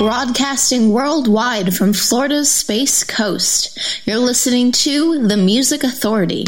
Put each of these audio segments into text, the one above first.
Broadcasting worldwide from Florida's Space Coast, you're listening to The Music Authority.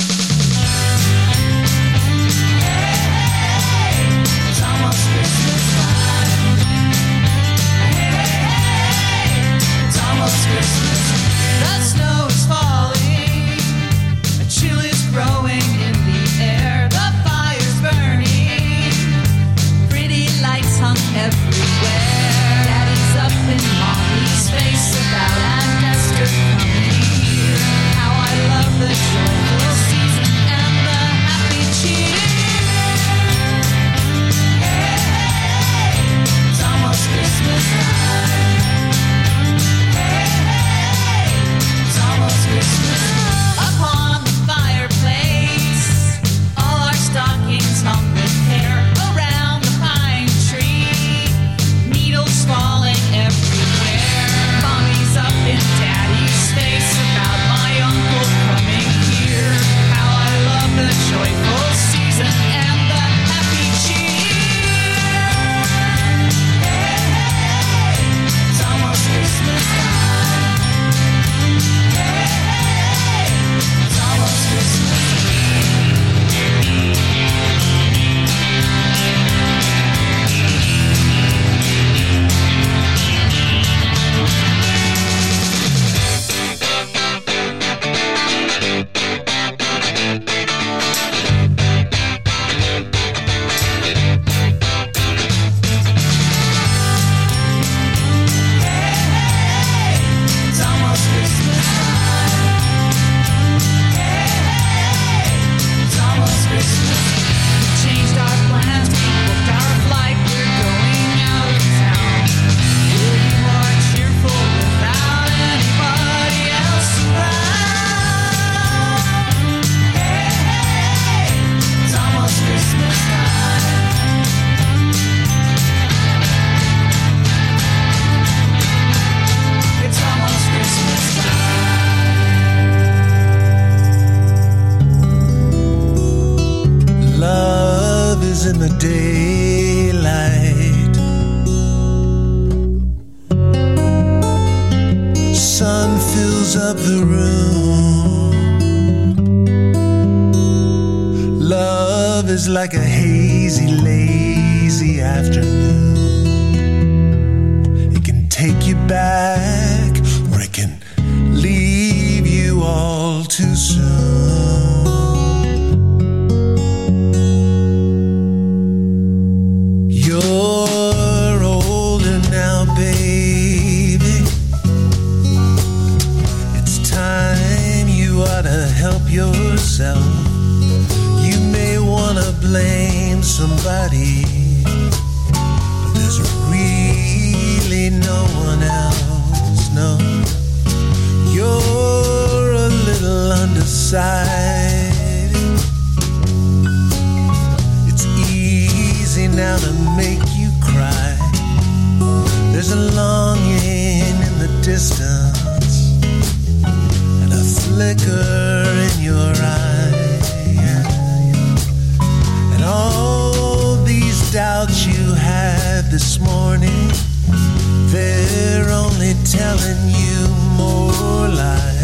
Still, you more all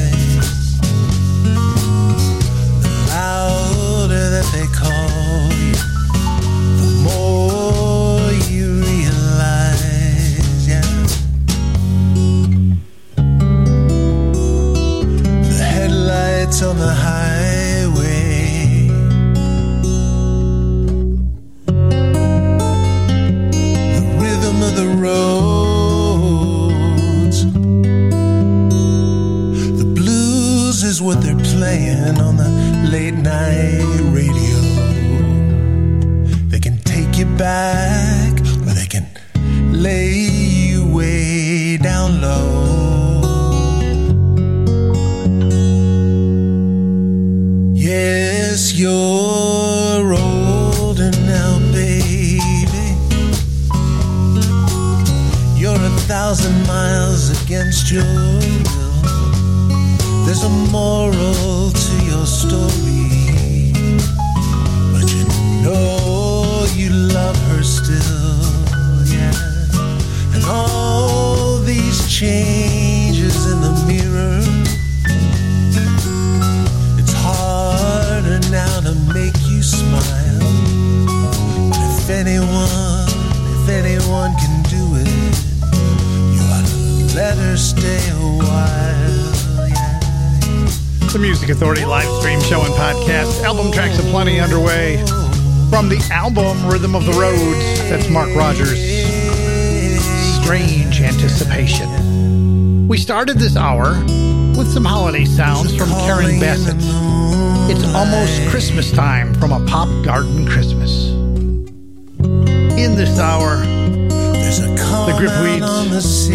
Christmas time from a Pop Garden Christmas. In this hour, the Gripweeds,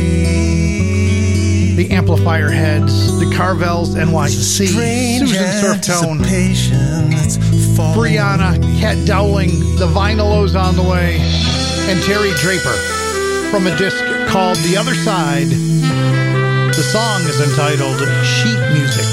the, the Amplifier Heads, the Carvels NYC, Susan Surftone, Brianna, Cat Dowling, the Vinylos on the way, and Terry Draper from a disc called The Other Side. The song is entitled Sheet Music.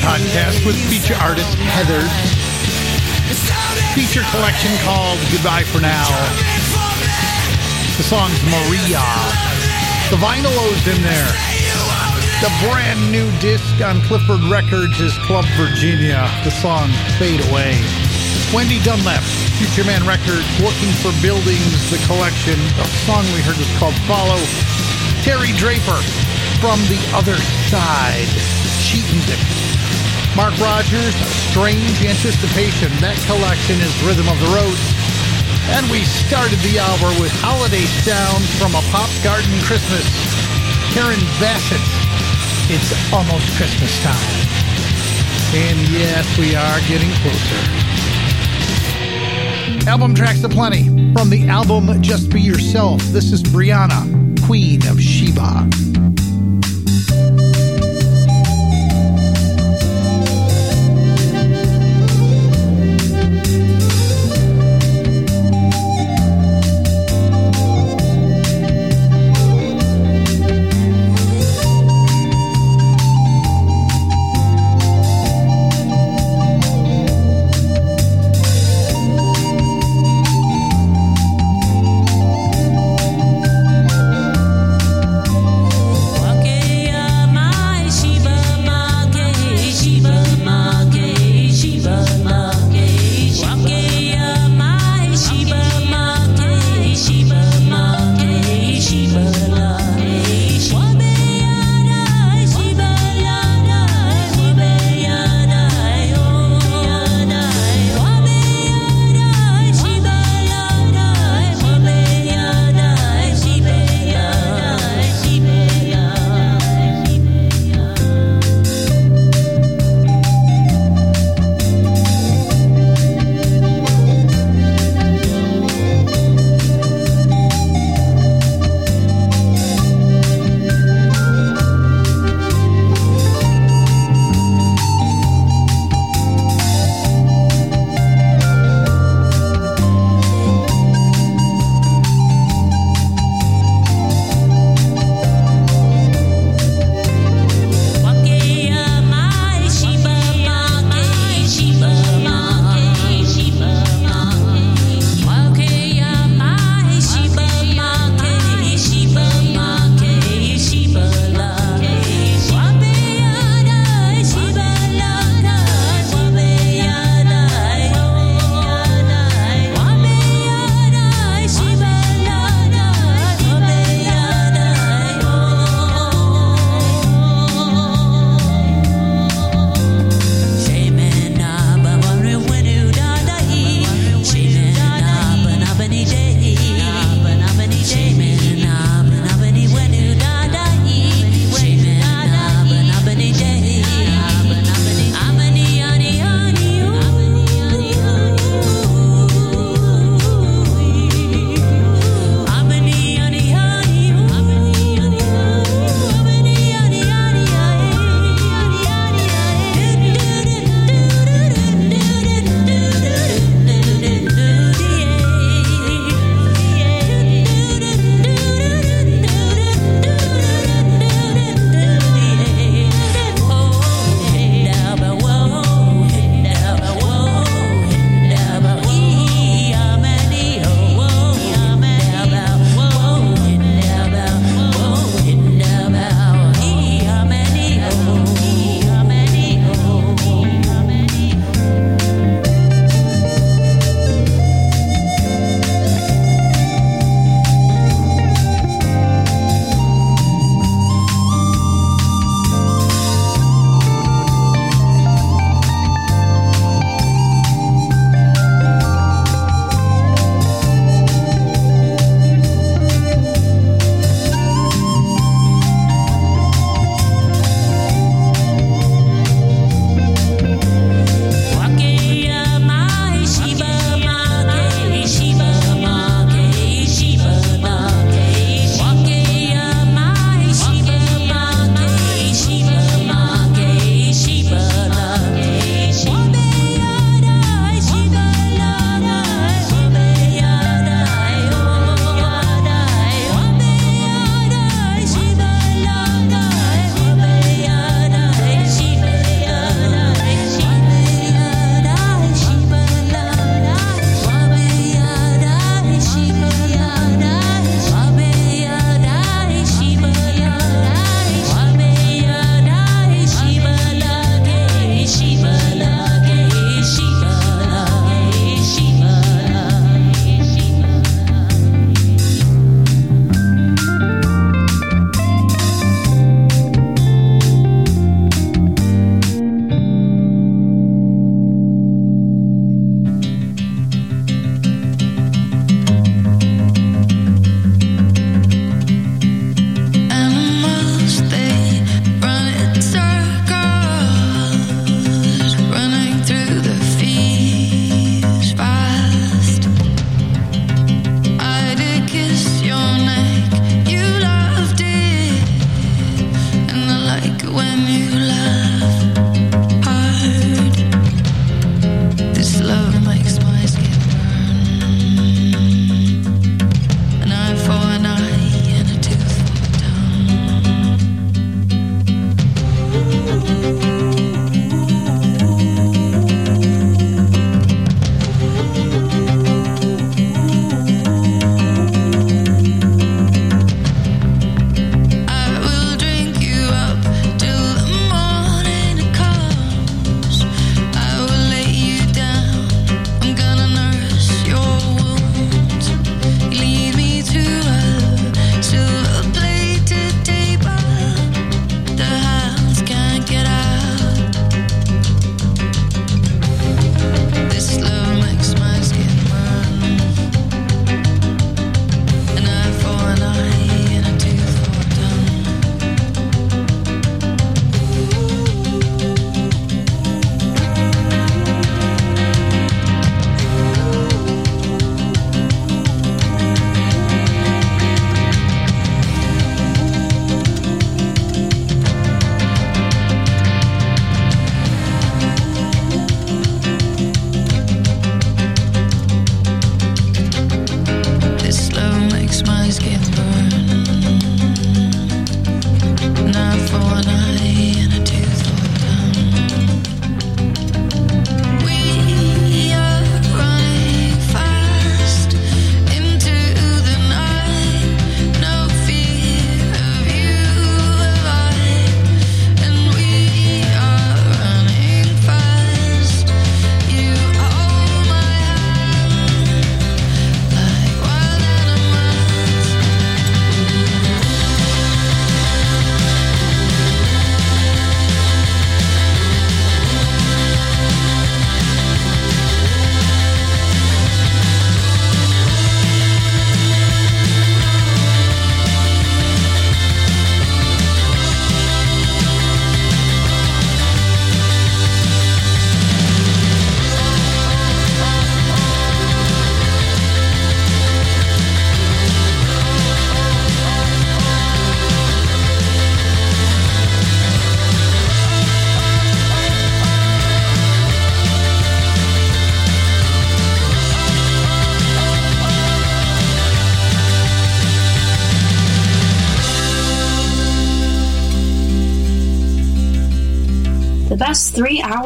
podcast with feature artist Heather. Feature collection called Goodbye for Now. The song's Maria. The vinyl vinylo's in there. The brand new disc on Clifford Records is Club Virginia. The song Fade Away. Wendi Dunlap, Futureman Records, Looking for Buildings, the collection. The song we heard was called Follow. Terry Draper, From the Other Side, sheet music. Mark Rogers, Strange Anticipation. That collection is Rhythm of the Road. And we started the hour with holiday sounds from a Pop Garden Christmas. Karen Basset. It's almost Christmas time. And yes, we are getting closer. Album tracks aplenty. From the album Just Be Yourself, this is Brianna, Queen of Sheba.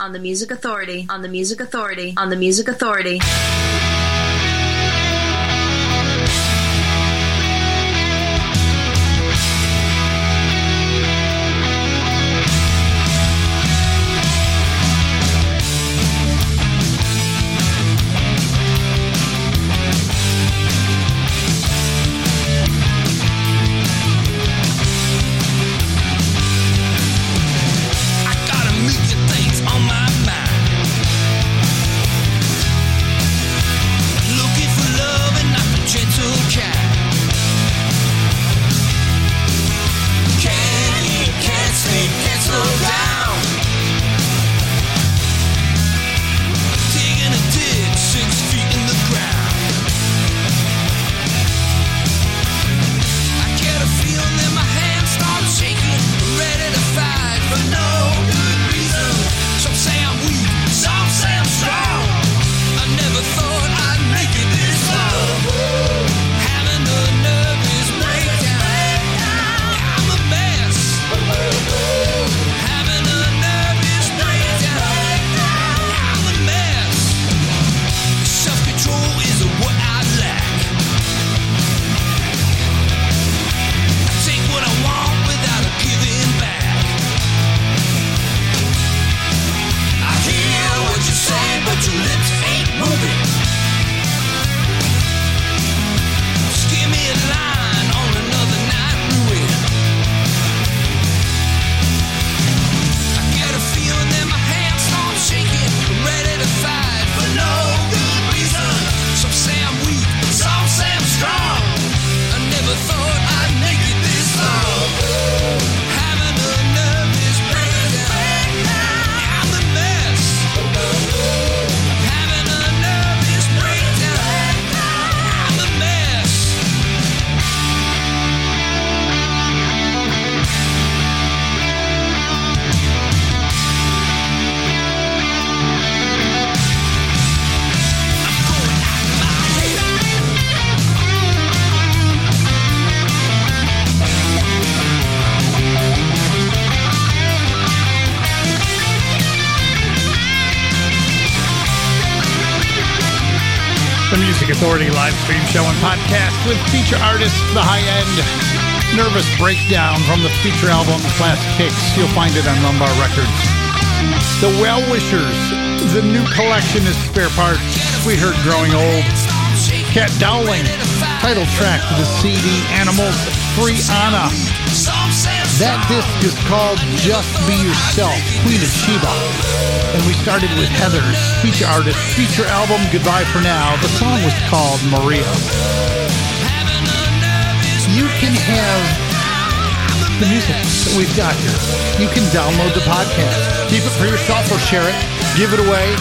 on the Music Authority, on the Music Authority, on the Music Authority. Podcast with feature artists The High End, Nervous Breakdown from the feature album Class Kicks. You'll find it on Rumbar Records. The Well Wishers, the new collection is Spare Parts, Sweetheart Growing Old. Cat Dowling, title track to the CD Animals, Free Anna. That disc is called Just Be Yourself, Queen of Sheba. And we started with Heather's feature artist, feature album Goodbye for Now. The song was called Maria. You can have the music that we've got here. You can download the podcast. Keep it for yourself or share it. Give it away.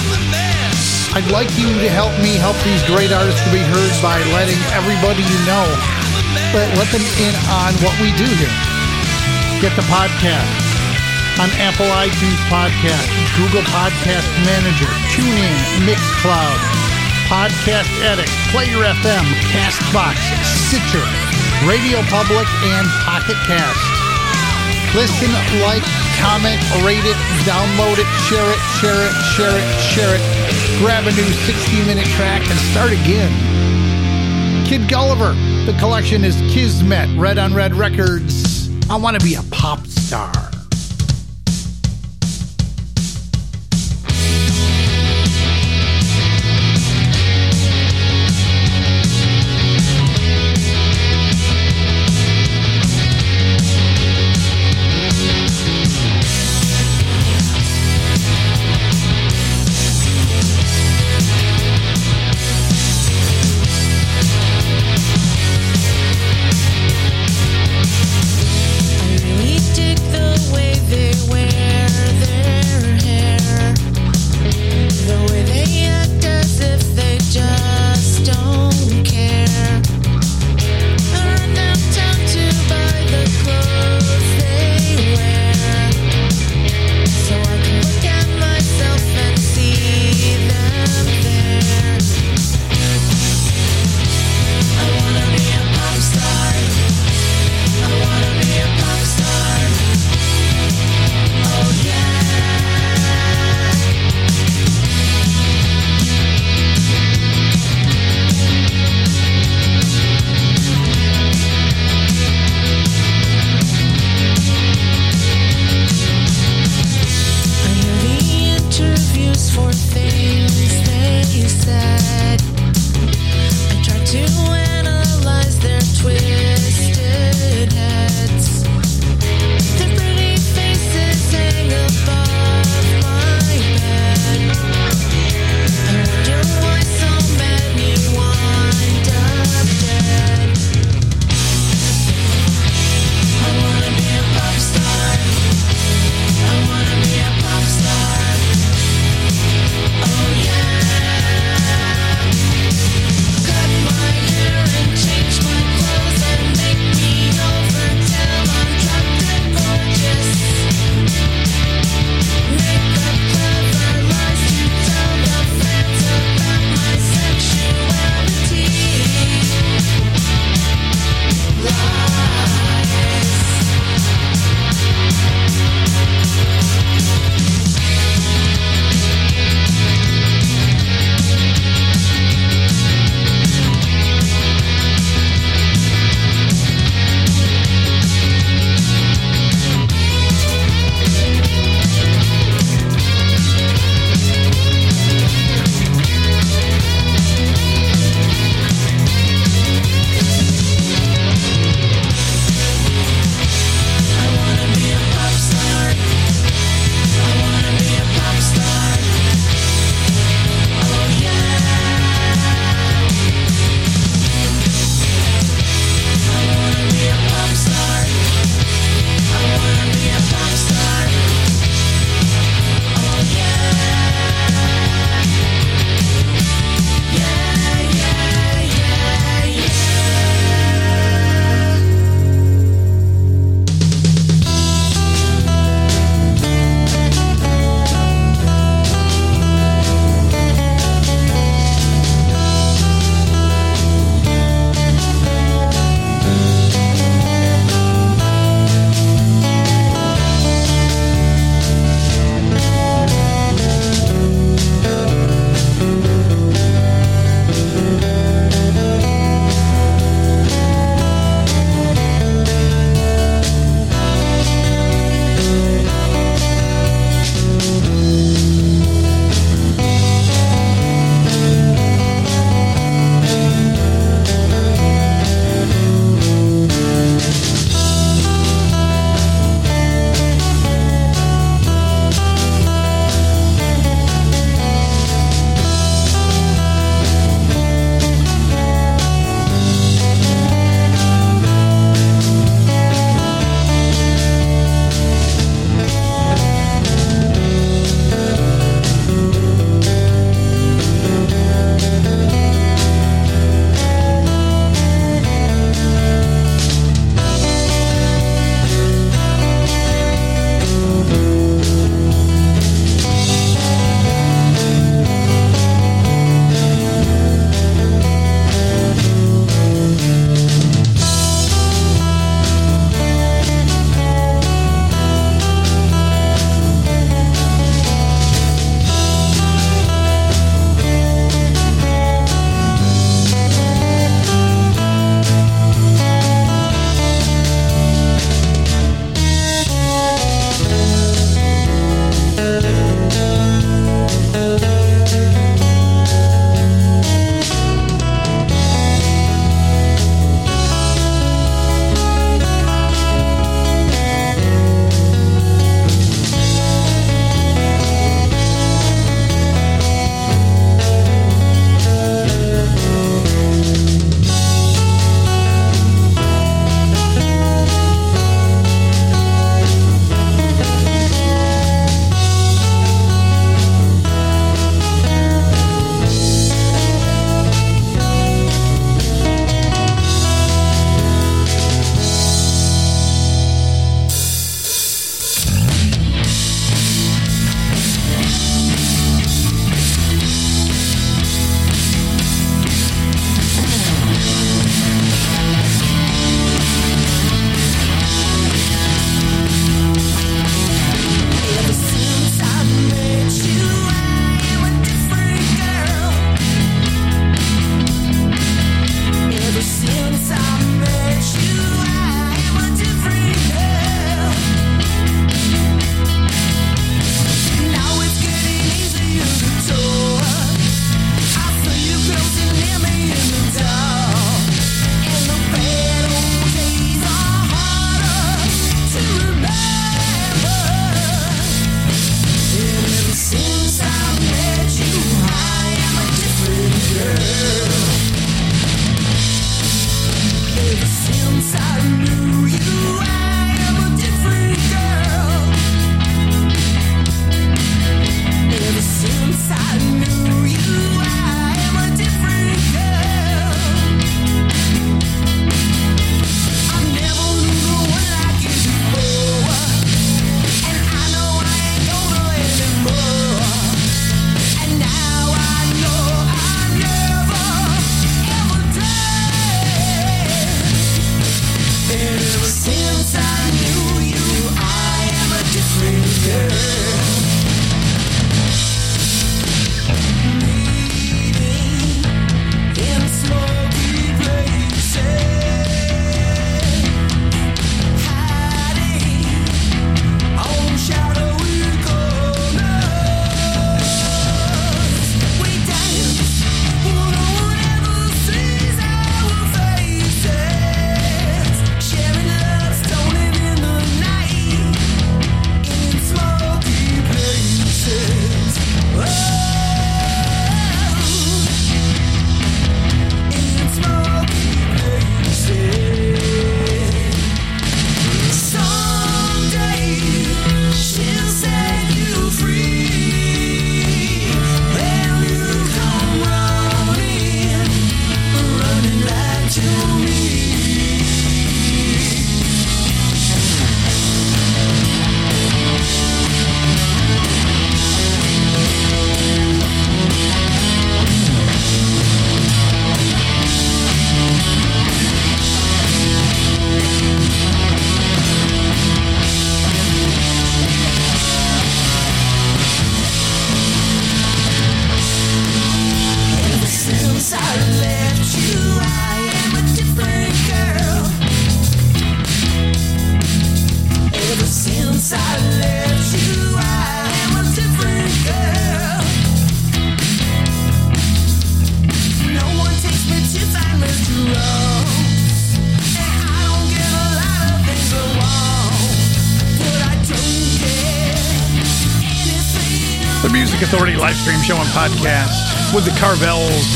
I'd like you to help me help these great artists to be heard by letting everybody you know, but let them in on what we do here. Get the podcast on Apple iTunes Podcast, Google Podcast Manager, TuneIn, Mixcloud, Podcast Addict, Player FM, Castbox, Stitcher, Radio Public, and Pocket Cast. Listen, like, comment, rate it, download it, share it, share it, share it, share it. Grab a new 60 minute track and start again. Kid Gulliver. The collection is Kismet, Red on Red Records. I want to be a pop star.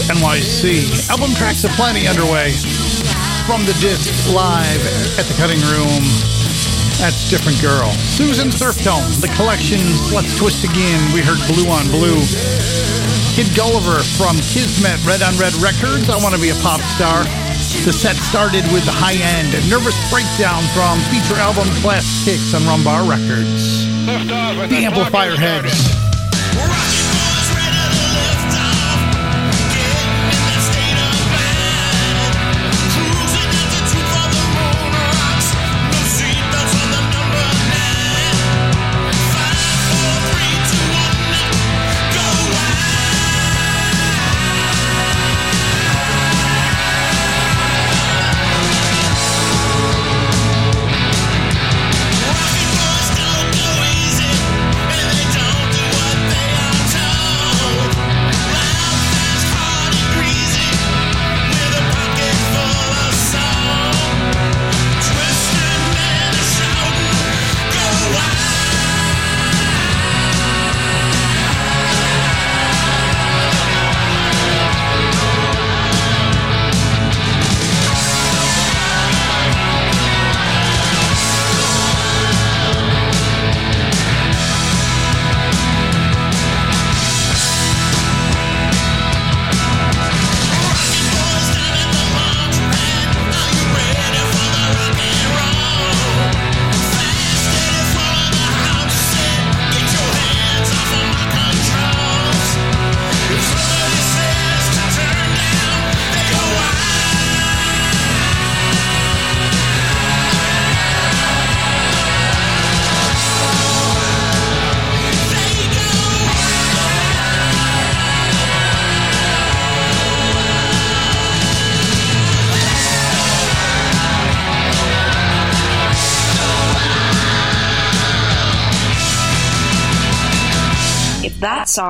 NYC. Album tracks aplenty underway from the disc live at the cutting room. That's Different Girl. Susan Surftone, the collections, Let's Twist Again. We heard Blue on Blue. Kid Gulliver from Kismet, Red on Red Records. I Want to Be a Pop Star. The set started with the high end Nervous Breakdown from feature album Class Kicks on Rumbar Records. The Amplifier Heads.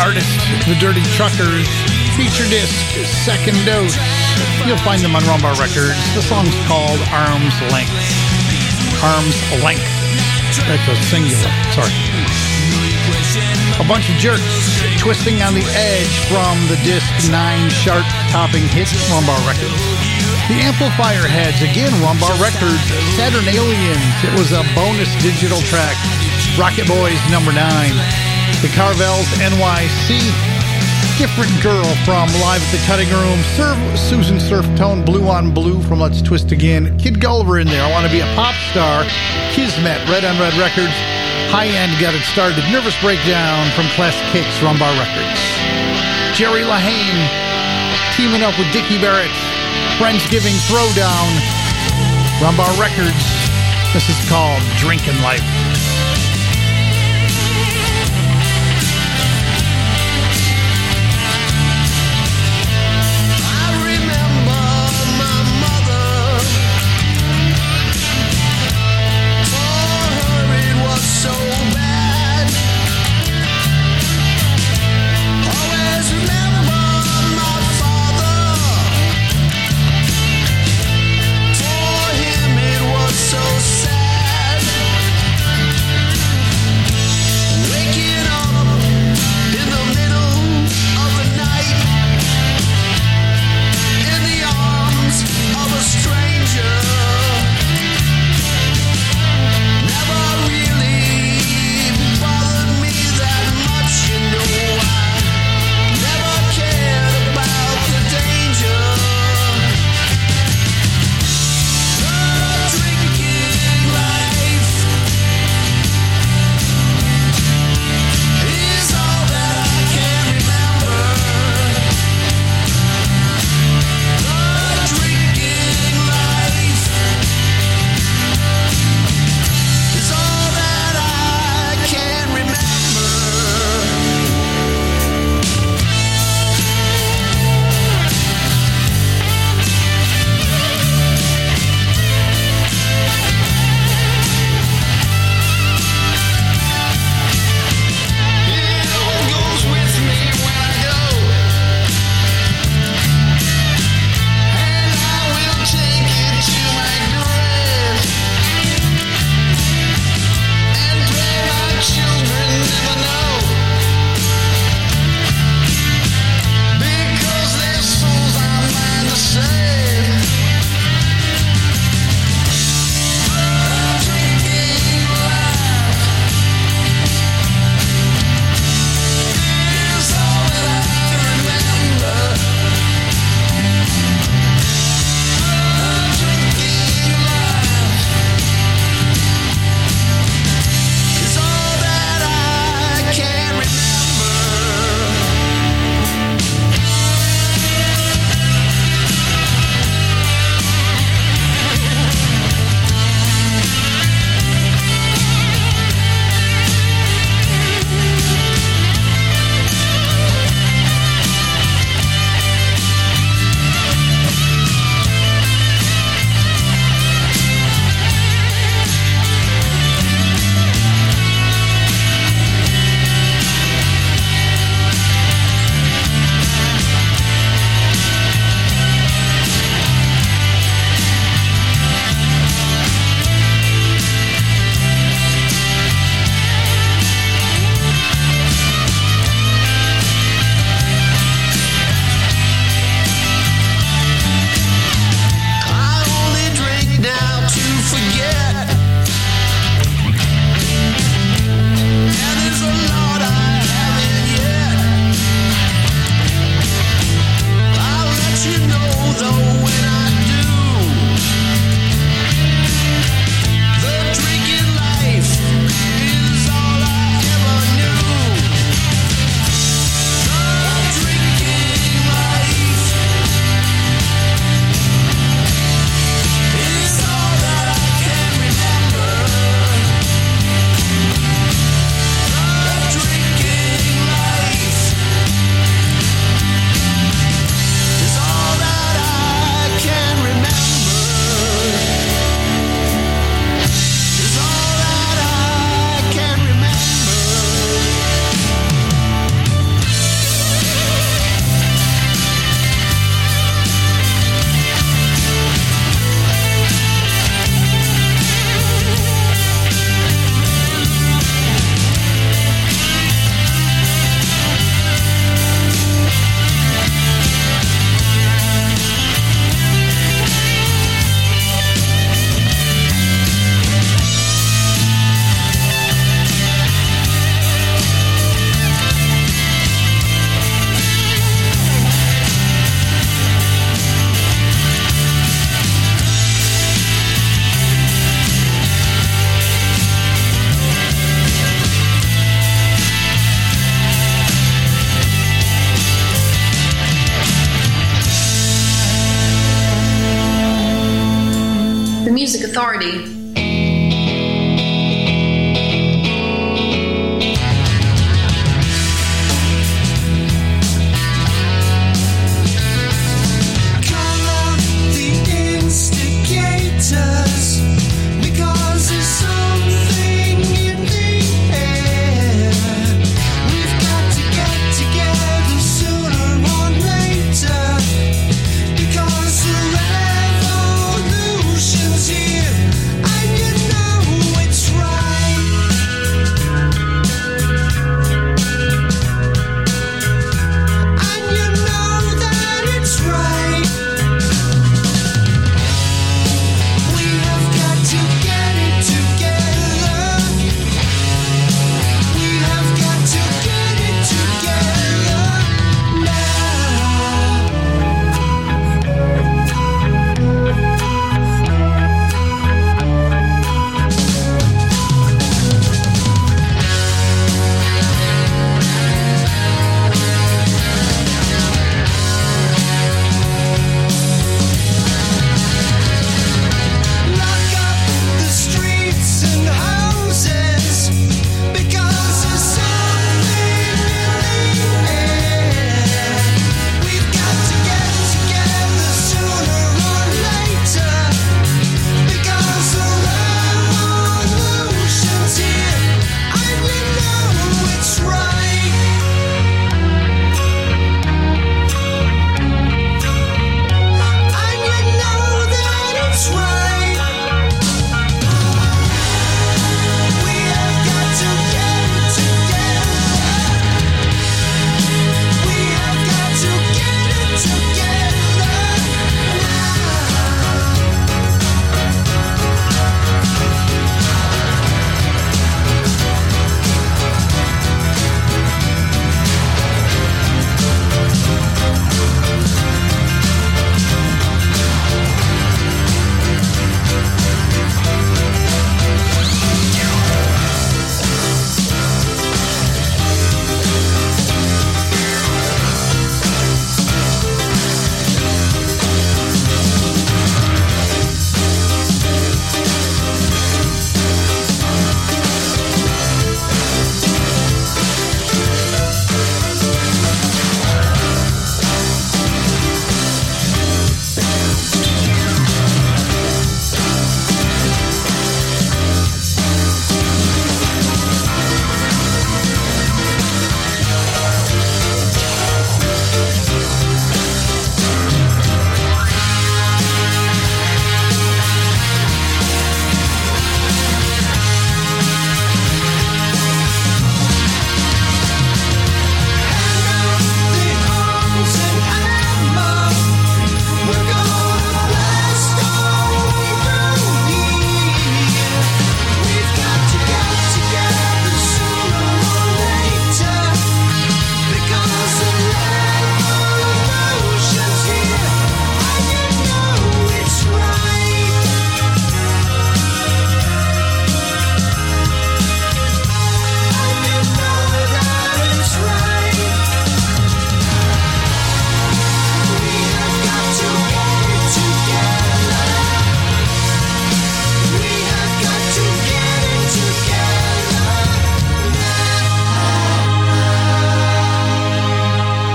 Artist, The Dirty Truckers. Feature disc, Second Dose. You'll find them on Rumbar Records. The song's called Arm's Length. Arm's Length. That's a singular. Sorry. A bunch of jerks twisting on the edge from the disc 9 sharp topping hit Rumbar Records. The Amplifier Heads, again, Rumbar Records, Saturn Aliens. It was a bonus digital track. Rocket Boys number 9. The Carvels NYC. Different Girl from Live at the Cutting Room. Serve Susan Surftone, Blue on Blue from Let's Twist Again. Kid Gulliver in there. I Want to Be a Pop Star. Kismet, Red on Red Records. High End Got It Started. Nervous Breakdown from Classic Kicks, Rumbar Records. Jerry Lahane teaming up with Dickie Barrett. Friendsgiving Throwdown. Rumbar Records. This is called Drinking Life.